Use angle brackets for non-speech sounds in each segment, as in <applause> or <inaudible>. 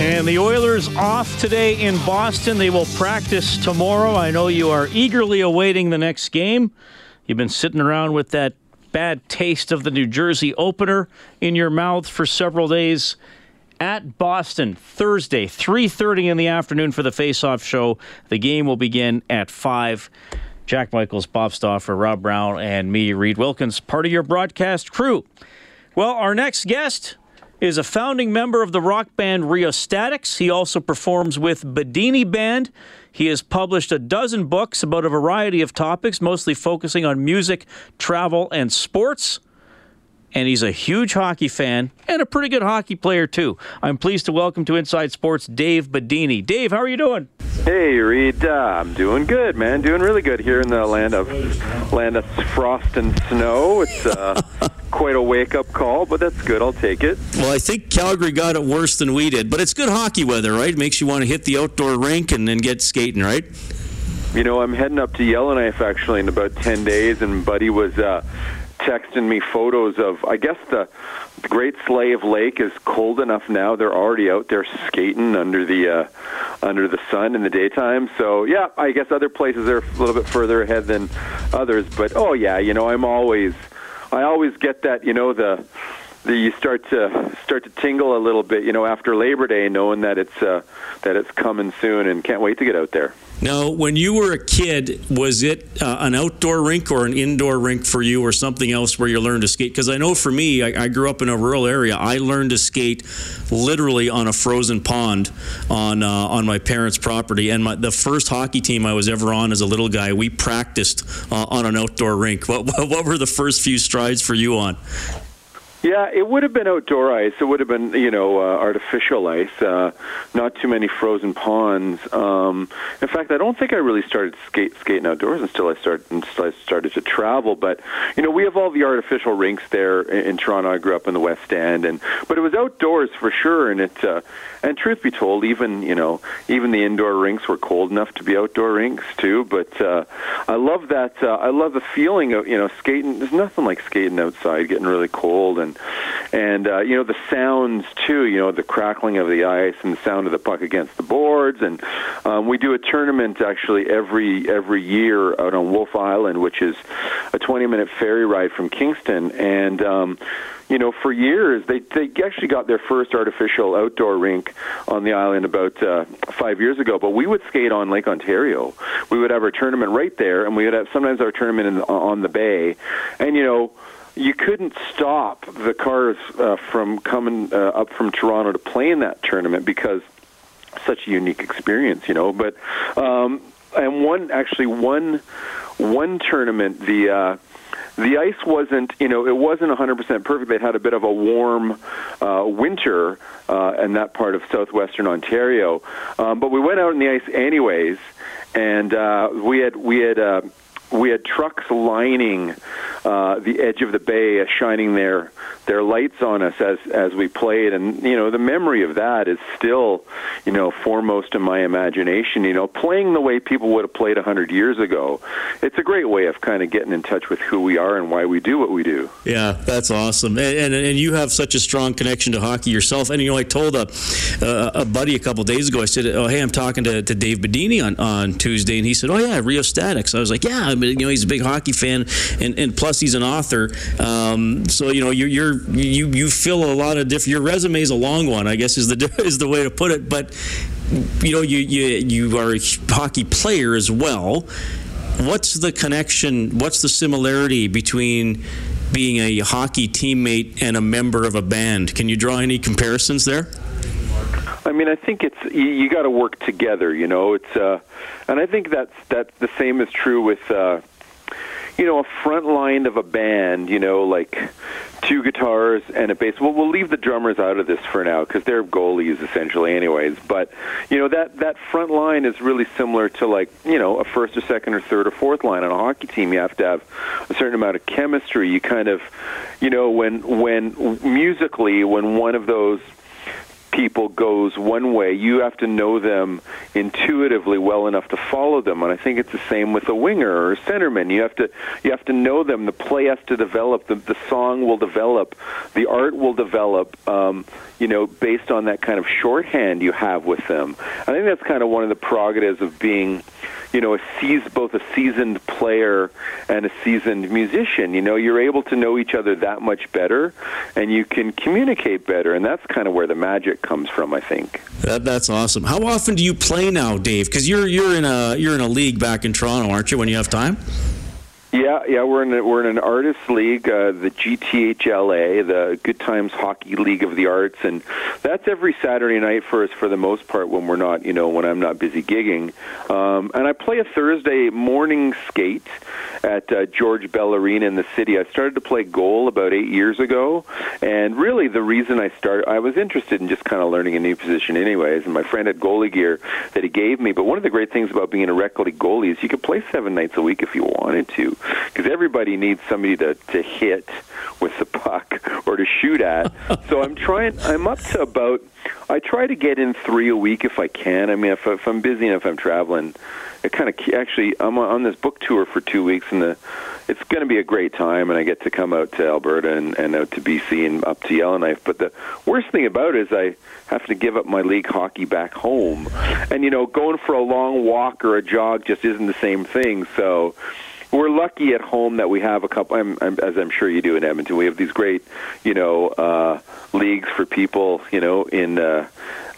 And the Oilers off today in Boston. They will practice tomorrow. I know you are eagerly awaiting the next game. You've been sitting around with that bad taste of the New Jersey opener in your mouth for several days. At Boston, Thursday, 3:30 in the afternoon for the face-off show. The game will begin at 5. Jack Michaels, Bob Stauffer, Rob Brown, and me, Reed Wilkins, part of your broadcast crew. Well, our next guest is a founding member of the rock band Rheostatics. He also performs with Bidini Band. He has published a dozen books about a variety of topics, mostly focusing on music, travel, and sports. And he's a huge hockey fan and a pretty good hockey player, too. I'm pleased to welcome to Inside Sports Dave Bidini. Dave, how are you doing? Hey, Reed. Uh, I'm doing good, man. Doing really good here in the land of land of frost and snow. It's uh, <laughs> quite a wake up call, but that's good. I'll take it. Well, I think Calgary got it worse than we did, but it's good hockey weather, right? Makes you want to hit the outdoor rink and then get skating, right? You know, I'm heading up to Yellowknife actually in about ten days, and Buddy was uh, texting me photos of. I guess the, Great Slave Lake is cold enough now. They're already out there skating under the uh, under the sun in the daytime. So yeah, I guess other places are a little bit further ahead than others. But oh yeah, you know, I'm always I always get that. You know the. You start to start to tingle a little bit, you know, after Labor Day, knowing that it's uh, that it's coming soon, and can't wait to get out there. Now, when you were a kid, was it uh, an outdoor rink or an indoor rink for you, or something else where you learned to skate? Because I know for me, I, I, grew up in a rural area. I learned to skate literally on a frozen pond on uh, on my parents' property. And my, the first hockey team I was ever on as a little guy, we practiced uh, on an outdoor rink. What, <laughs> what were the first few strides for you on? Yeah, it would have been outdoor ice. It would have been, you know, uh, artificial ice. Uh, not too many frozen ponds. Um, in fact, I don't think I really started skate, skating outdoors until I started until I started to travel. But you know, we have all the artificial rinks there in, in Toronto. I grew up in the West End, and but it was outdoors for sure. And it, uh, and truth be told, even you know, even the indoor rinks were cold enough to be outdoor rinks too. But uh, I love that. Uh, I love the feeling of you know skating. There's nothing like skating outside, getting really cold and and uh, you know the sounds too. You know the crackling of the ice and the sound of the puck against the boards. And um, we do a tournament actually every every year out on Wolfe Island, which is a 20 minute ferry ride from Kingston. And um, you know, for years they they actually got their first artificial outdoor rink on the island about uh, five years ago. But we would skate on Lake Ontario. We would have our tournament right there, and we would have sometimes our tournament in, on the bay. And you know you couldn't stop the cars uh, from coming uh, up from Toronto to play in that tournament because such a unique experience, you know. But um, and one actually one one tournament the. Uh, the ice wasn't, you know, it wasn't 100% perfect. They'd had a bit of a warm uh, winter uh, in that part of southwestern Ontario, um, but we went out in the ice anyways, and uh, we had we had uh, we had trucks lining uh, the edge of the bay, shining their their lights on us as as we played, and you know the memory of that is still, you know, foremost in my imagination. You know, playing the way people would have played hundred years ago, it's a great way of kind of getting in touch with who we are and why we do what we do. Yeah, that's awesome, and and, and you have such a strong connection to hockey yourself. And you know, I told a a buddy a couple days ago, I said, "Oh, hey, I'm talking to, to Dave Bidini on on Tuesday," and he said, "Oh yeah, Rheostatics." I was like, "Yeah, I mean, you know, he's a big hockey fan, and and plus." Plus he's an author. Um, so you know you're, you're you you fill a lot of different. Your resume is a long one, I guess is the <laughs> is the way to put it. But you know you you you are a hockey player as well. What's the connection? What's the similarity between being a hockey teammate and a member of a band? Can you draw any comparisons there? I mean, I think it's you, you got to work together. You know, it's uh, and I think that's that the same is true with uh, you know a front line of a band. You know, like two guitars and a bass. Well, we'll leave the drummers out of this for now because they're goalies essentially, anyways. But you know that that front line is really similar to like you know a first or second or third or fourth line on a hockey team. You have to have a certain amount of chemistry. You kind of, you know, when when musically when one of those people goes one way, you have to know them intuitively well enough to follow them. And I think it's the same with a winger or a centerman. You have to you have to know them. The play has to develop. The, the song will develop. The art will develop. Um, you know, based on that kind of shorthand you have with them. I think that's kind of one of the prerogatives of being you know, a seas- both a seasoned player and a seasoned musician. You know, you're able to know each other that much better, and you can communicate better, and that's kind of where the magic comes from. I think. That, that's awesome. How often do you play now, Dave? Because you're you're in a you're in a league back in Toronto, aren't you? When you have time. Yeah, yeah, we're in a, we're in an artists league, uh, the GTHLA, the Good Times Hockey League of the Arts, and that's every Saturday night for us for the most part when we're not, you know, when I'm not busy gigging. Um, and I play a Thursday morning skate at uh, George Bell Arena in the city. I started to play goal about eight years ago, and really the reason I started, I was interested in just kind of learning a new position, anyways. And my friend had goalie gear that he gave me. But one of the great things about being a rec league goalie is you could play seven nights a week if you wanted to because everybody needs somebody to to hit with the puck or to shoot at. <laughs> so I'm trying. I'm up to about. I try to get in three a week if I can. I mean, if, if I'm busy enough, I'm traveling. It kind of actually. I'm on this book tour for two weeks, and the it's going to be a great time, and I get to come out to Alberta and, and out to BC and up to Yellowknife. But the worst thing about it is I have to give up my league hockey back home, and you know, going for a long walk or a jog just isn't the same thing. So we're lucky at home that we have a couple. I'm, I'm, as I'm sure you do in Edmonton, we have these great, you know, uh, leagues for people, you know, in uh,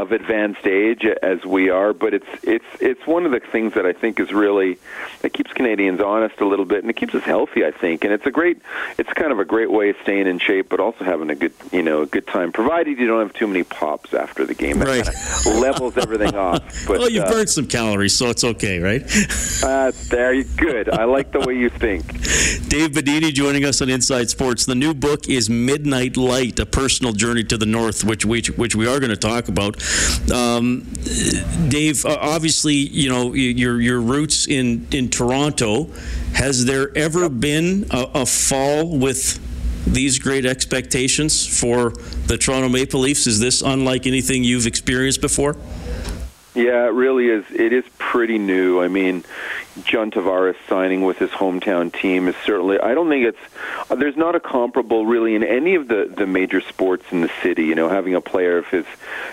of advanced age as we are. But it's it's it's one of the things that I think is really it keeps Canadians honest a little bit, and it keeps us healthy. I think, and it's a great, it's kind of a great way of staying in shape, but also having a good, you know, a good time, provided you don't have too many pops after the game. That Right. kind of levels everything off. <laughs> But well, you've uh, burned some calories, so it's okay, right? <laughs> uh, there, you good. I like the way you think. Dave Bidini joining us on Inside Sports. The new book is Midnight Light: A Personal Journey to the North, which which, which we are going to talk about. Um, Dave, uh, obviously, you know your your roots in in Toronto. Has there ever been a, a fall with these great expectations for the Toronto Maple Leafs? Is this unlike anything you've experienced before? Yeah, it really is. It is pretty new. I mean, John Tavares signing with his hometown team is certainly. I don't think it's. Uh, there's not a comparable really in any of the the major sports in the city. You know, having a player of his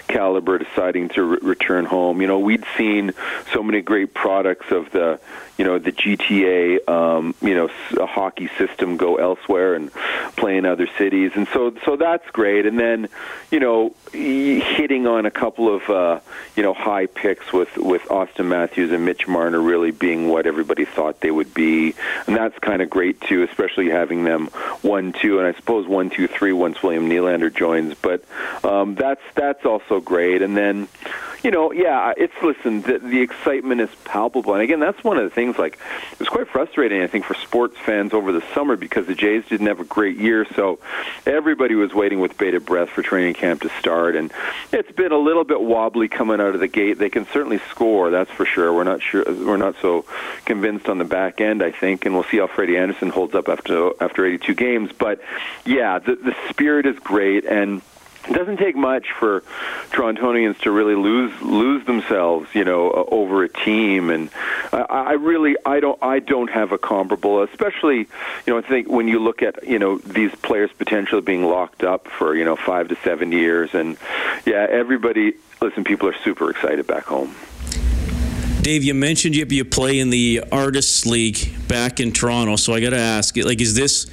caliber deciding to re- return home. You know, we'd seen so many great products of the, you know, the GTA, um, you know, s- hockey system go elsewhere and play in other cities, and so so that's great. And then, you know, hitting on a couple of, uh, you know, high picks with with Auston Matthews and Mitch Marner really what everybody thought they would be, and that's kind of great too, especially having them one two, and I suppose one two three once William Nylander joins. But um, that's that's also great. And then, you know, yeah, it's listen, the, the excitement is palpable, and again, that's one of the things. Like, it was quite frustrating, I think, for sports fans over the summer because the Jays didn't have a great year, so everybody was waiting with bated breath for training camp to start, and it's been a little bit wobbly coming out of the gate. They can certainly score, that's for sure. We're not sure, we're not so convinced on the back end, I think, and we'll see how Freddie Andersen holds up after after 82 games. But yeah, the the spirit is great, and it doesn't take much for Torontonians to really lose lose themselves, you know, uh, over a team. And I, I really, I don't, I don't have a comparable. Especially, you know, I think when you look at, you know, these players potentially being locked up for, you know, five to seven years, and yeah, everybody. Listen, people are super excited back home. Dave, you mentioned you, you play in the Artists League back in Toronto, so I got to ask, like, is this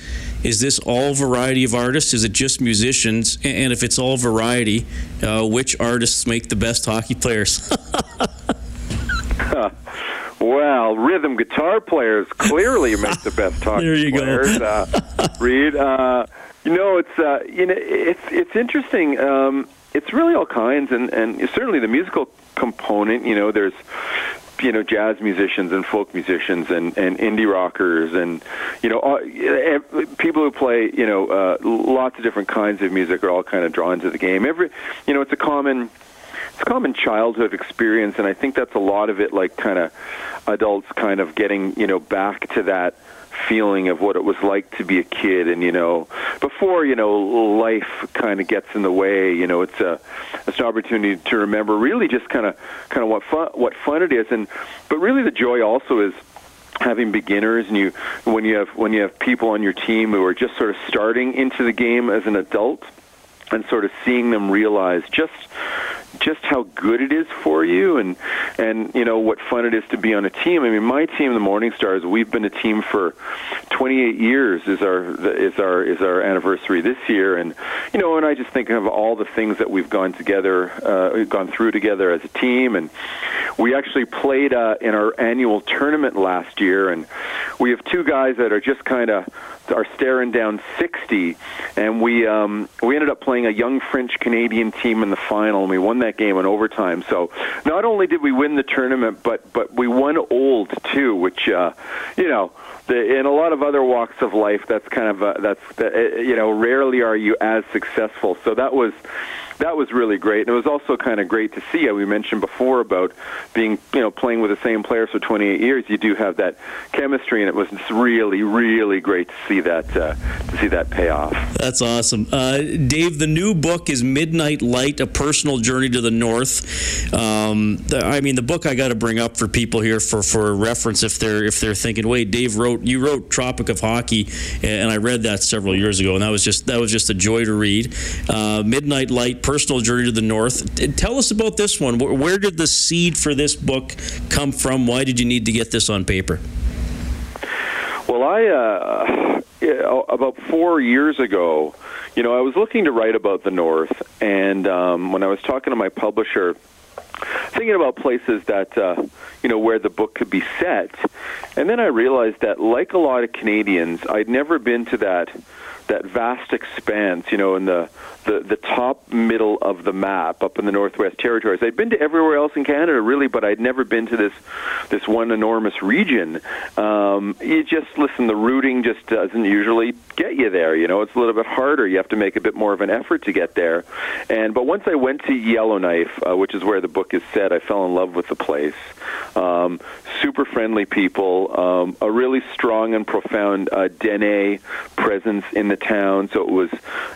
is this all variety of artists? Is it just musicians? And if it's all variety, uh, which artists make the best hockey players? <laughs> <laughs> well, rhythm guitar players clearly make the best <laughs> hockey there you players. Go. uh, Reed, uh, you know it's uh, you know it's it's interesting. Um, it's really all kinds, and and certainly the musical component. You know, there's you know jazz musicians and folk musicians and and indie rockers and you know all, people who play you know uh, lots of different kinds of music are all kind of drawn to the game. Every you know it's a common it's a common childhood experience, and I think that's a lot of it. Like kind of adults kind of getting you know back to that feeling of what it was like to be a kid. And you know before you know life kind of gets in the way you know it's a it's an opportunity to remember really just kind of kind of what fun what fun it is. And but really the joy also is having beginners and you when you have when you have people on your team who are just sort of starting into the game as an adult and sort of seeing them realize just just how good it is for you and and you know what fun it is to be on a team. I mean, my team, the Morning Stars, we've been a team for 28 years. Is our is our is our anniversary this year, and you know, and I just think of all the things that we've gone together, uh, gone through together as a team, and we actually played uh, in our annual tournament last year, and we have two guys that are just kind of are staring down 60, and we um, we ended up playing a young French Canadian team in the final, and we won that game in overtime. So not only did we win the tournament, but but we won old too, which uh, you know. The, in a lot of other walks of life, that's kind of a, that's uh, you know rarely are you as successful. So that was that was really great. And it was also kind of great to see. We mentioned before about being, you know, playing with the same players for 28 years. You do have that chemistry, and it was really, really great to see that uh, to see that pay off. That's awesome, uh, Dave. The new book is Midnight Light: A Personal Journey to the North. Um, I mean, the book I got to bring up for people here for for reference if they're if they're thinking, wait, Dave wrote you wrote Tropic of Hockey, and I read that several years ago, and that was just that was just a joy to read. Uh, Midnight Light personal journey to the north. Tell us about this one. Where did the seed for this book come from? Why did you need to get this on paper? Well, I uh, about four years ago, you know, I was looking to write about the North, and um, when I was talking to my publisher, thinking about places that uh, you know where the book could be set, and then I realized that, like a lot of Canadians, I'd never been to that that vast expanse, you know, in the, the, the top middle of the map up in the Northwest Territories. I'd been to everywhere else in Canada, really, but I'd never been to this this one enormous region. Um, you just listen, the routing just doesn't usually get you there. You know, it's a little bit harder. You have to make a bit more of an effort to get there. And but once I went to Yellowknife, uh, which is where the book is set, I fell in love with the place. Um, super friendly people, um, a really strong and profound uh, Dene presence in the town, so it was,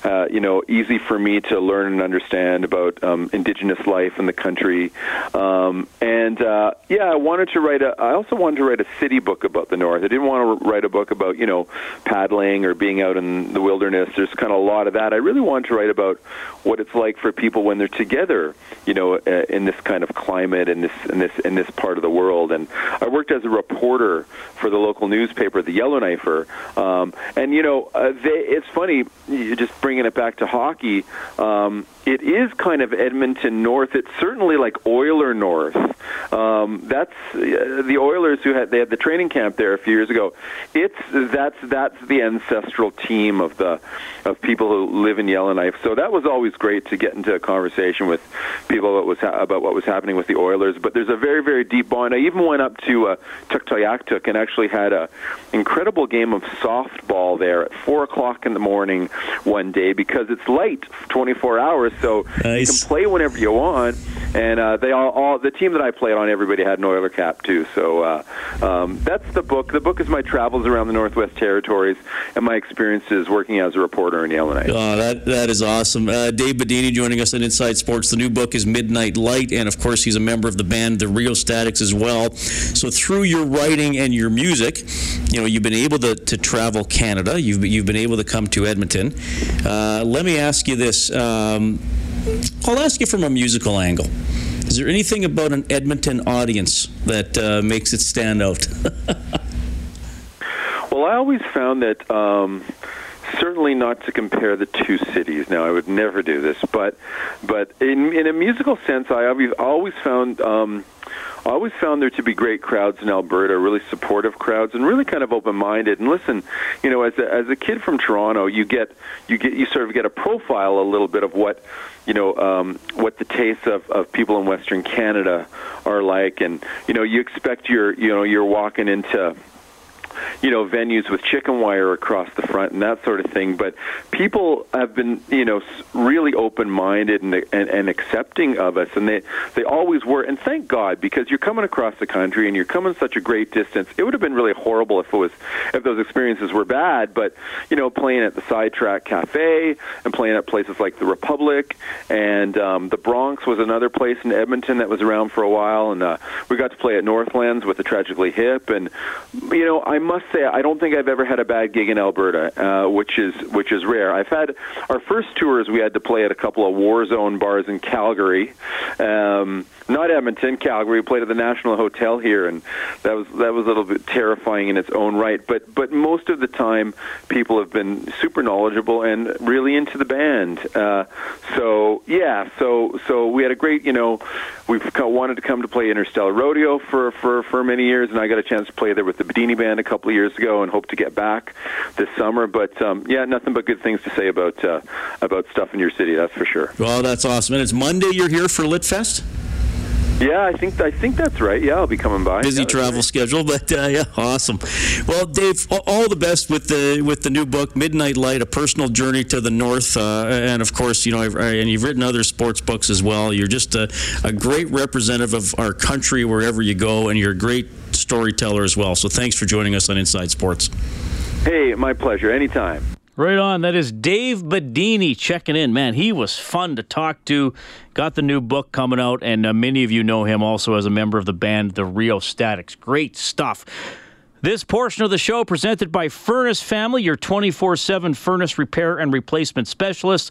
uh, you know, easy for me to learn and understand about um, Indigenous life in the country. Um, and uh, yeah, I wanted to write a. I also wanted to write a city book about the North. I didn't want to write a book about you know paddling or being out in the wilderness. There's kind of a lot of that. I really wanted to write about what it's like for people when they're together, you know, uh, in this kind of climate in this in this in this part of the world. And I worked as a reporter for the local newspaper, the Yellowknifer. Um, and you know, uh, they, it's funny, just bringing it back to hockey. Um, it is kind of Edmonton North. It's certainly like Oiler North. Um, that's uh, the Oilers who had they had the training camp there a few years ago. It's that's that's the ancestral team of the of people who live in Yellowknife. So that was always great to get into a conversation with people about, what was ha- about what was happening with the Oilers. But there's a very very deep bond. I even went up to uh, Tuktoyaktuk and actually had a incredible game of softball there at four o'clock in the morning one day because it's late, 24 hours so nice. you can play whenever you want. And uh, they all, all the team that I played on, everybody had an Oiler cap too. So uh, um, that's the book. The book is my travels around the Northwest Territories and my experiences working as a reporter in Yellowknife. Oh, that that is awesome. Uh, Dave Bidini joining us on Inside Sports. The new book is Midnight Light, and of course, he's a member of the band the Rheostatics as well. So through your writing and your music, you know, you've been able to, to travel Canada. You've you've been able to come to Edmonton. Uh, let me ask you this. Um, I'll ask you from a musical angle. Is there anything about an Edmonton audience that uh, makes it stand out? <laughs> well, I always found that. Um, certainly not to compare the two cities. Now, I would never do this, but but in in a musical sense, I always always found um, I always found there to be great crowds in Alberta, really supportive crowds, and really kind of open-minded. And listen, you know, as a, as a kid from Toronto, you get you get you sort of get a profile a little bit of what you know um, what the tastes of, of people in Western Canada are like, and you know, you expect you're you know you're walking into you know venues with chicken wire across the front and that sort of thing. But people have been you know really open minded and, and and accepting of us, and they they always were. And thank God because you're coming across the country and you're coming such a great distance. It would have been really horrible if it was if those experiences were bad. But you know playing at the Sidetrack Cafe and playing at places like the Republic and um, the Bronx was another place in Edmonton that was around for a while, and uh, we got to play at Northlands with the Tragically Hip, and you know I'm must say I don't think I've ever had a bad gig in Alberta, uh, which is which is rare. I've had our first tours. We had to play at a couple of war zone bars in Calgary, um, not Edmonton, Calgary. We played at the National Hotel here, and that was that was a little bit terrifying in its own right. But but most of the time, people have been super knowledgeable and really into the band. Uh, so yeah, so so we had a great you know we've wanted to come to play Interstellar Rodeo for for for many years, and I got a chance to play there with the Bidini band a couple of years ago and hope to get back this summer. But um, yeah, nothing but good things to say about uh, about stuff in your city. That's for sure. Well, that's awesome. And it's Monday. You're here for Litfest. Yeah, I think I think that's right. Yeah, I'll be coming by. Busy yeah, travel right. schedule, <laughs> but uh, yeah, awesome. Well, Dave, all the best with the with the new book, Midnight Light: A Personal Journey to the North, uh, and of course, you know, and you've written other sports books as well. You're just a, a great representative of our country wherever you go, and you're a great storyteller as well. So, thanks for joining us on Inside Sports. Hey, my pleasure. Anytime. Right on. That is Dave Bidini checking in. Man, he was fun to talk to. Got the new book coming out, and uh, many of you know him also as a member of the band The Rheostatics. Great stuff. This portion of the show presented by Furnace Family, your 24 7 furnace repair and replacement specialist.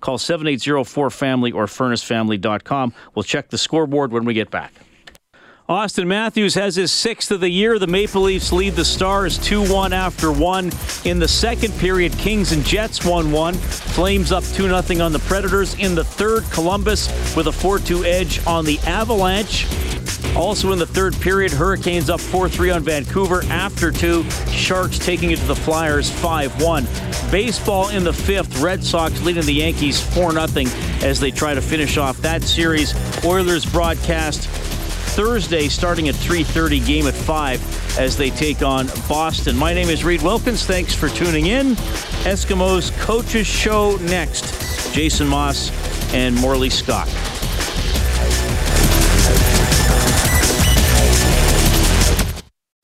Call 780-4FAMILY or furnacefamily.com. We'll check the scoreboard when we get back. Auston Matthews has his sixth of the year. The Maple Leafs lead the Stars 2 1 after one. In the second period, Kings and Jets 1 1. Flames up 2 0 on the Predators. In the third, Columbus with a 4 2 edge on the Avalanche. Also in the third period, Hurricanes up 4 3 on Vancouver after two. Sharks taking it to the Flyers 5 1. Baseball in the fifth, Red Sox leading the Yankees 4 0 as they try to finish off that series. Oilers broadcast Thursday starting at 3:30 game at 5 as they take on Boston. My name is Reed Wilkins. Thanks for tuning in. Eskimos coaches show next. Jason Moss and Morley Scott.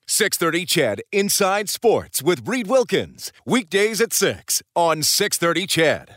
Six thirty CHED. Inside Sports with Reed Wilkins weekdays at six on six thirty CHED.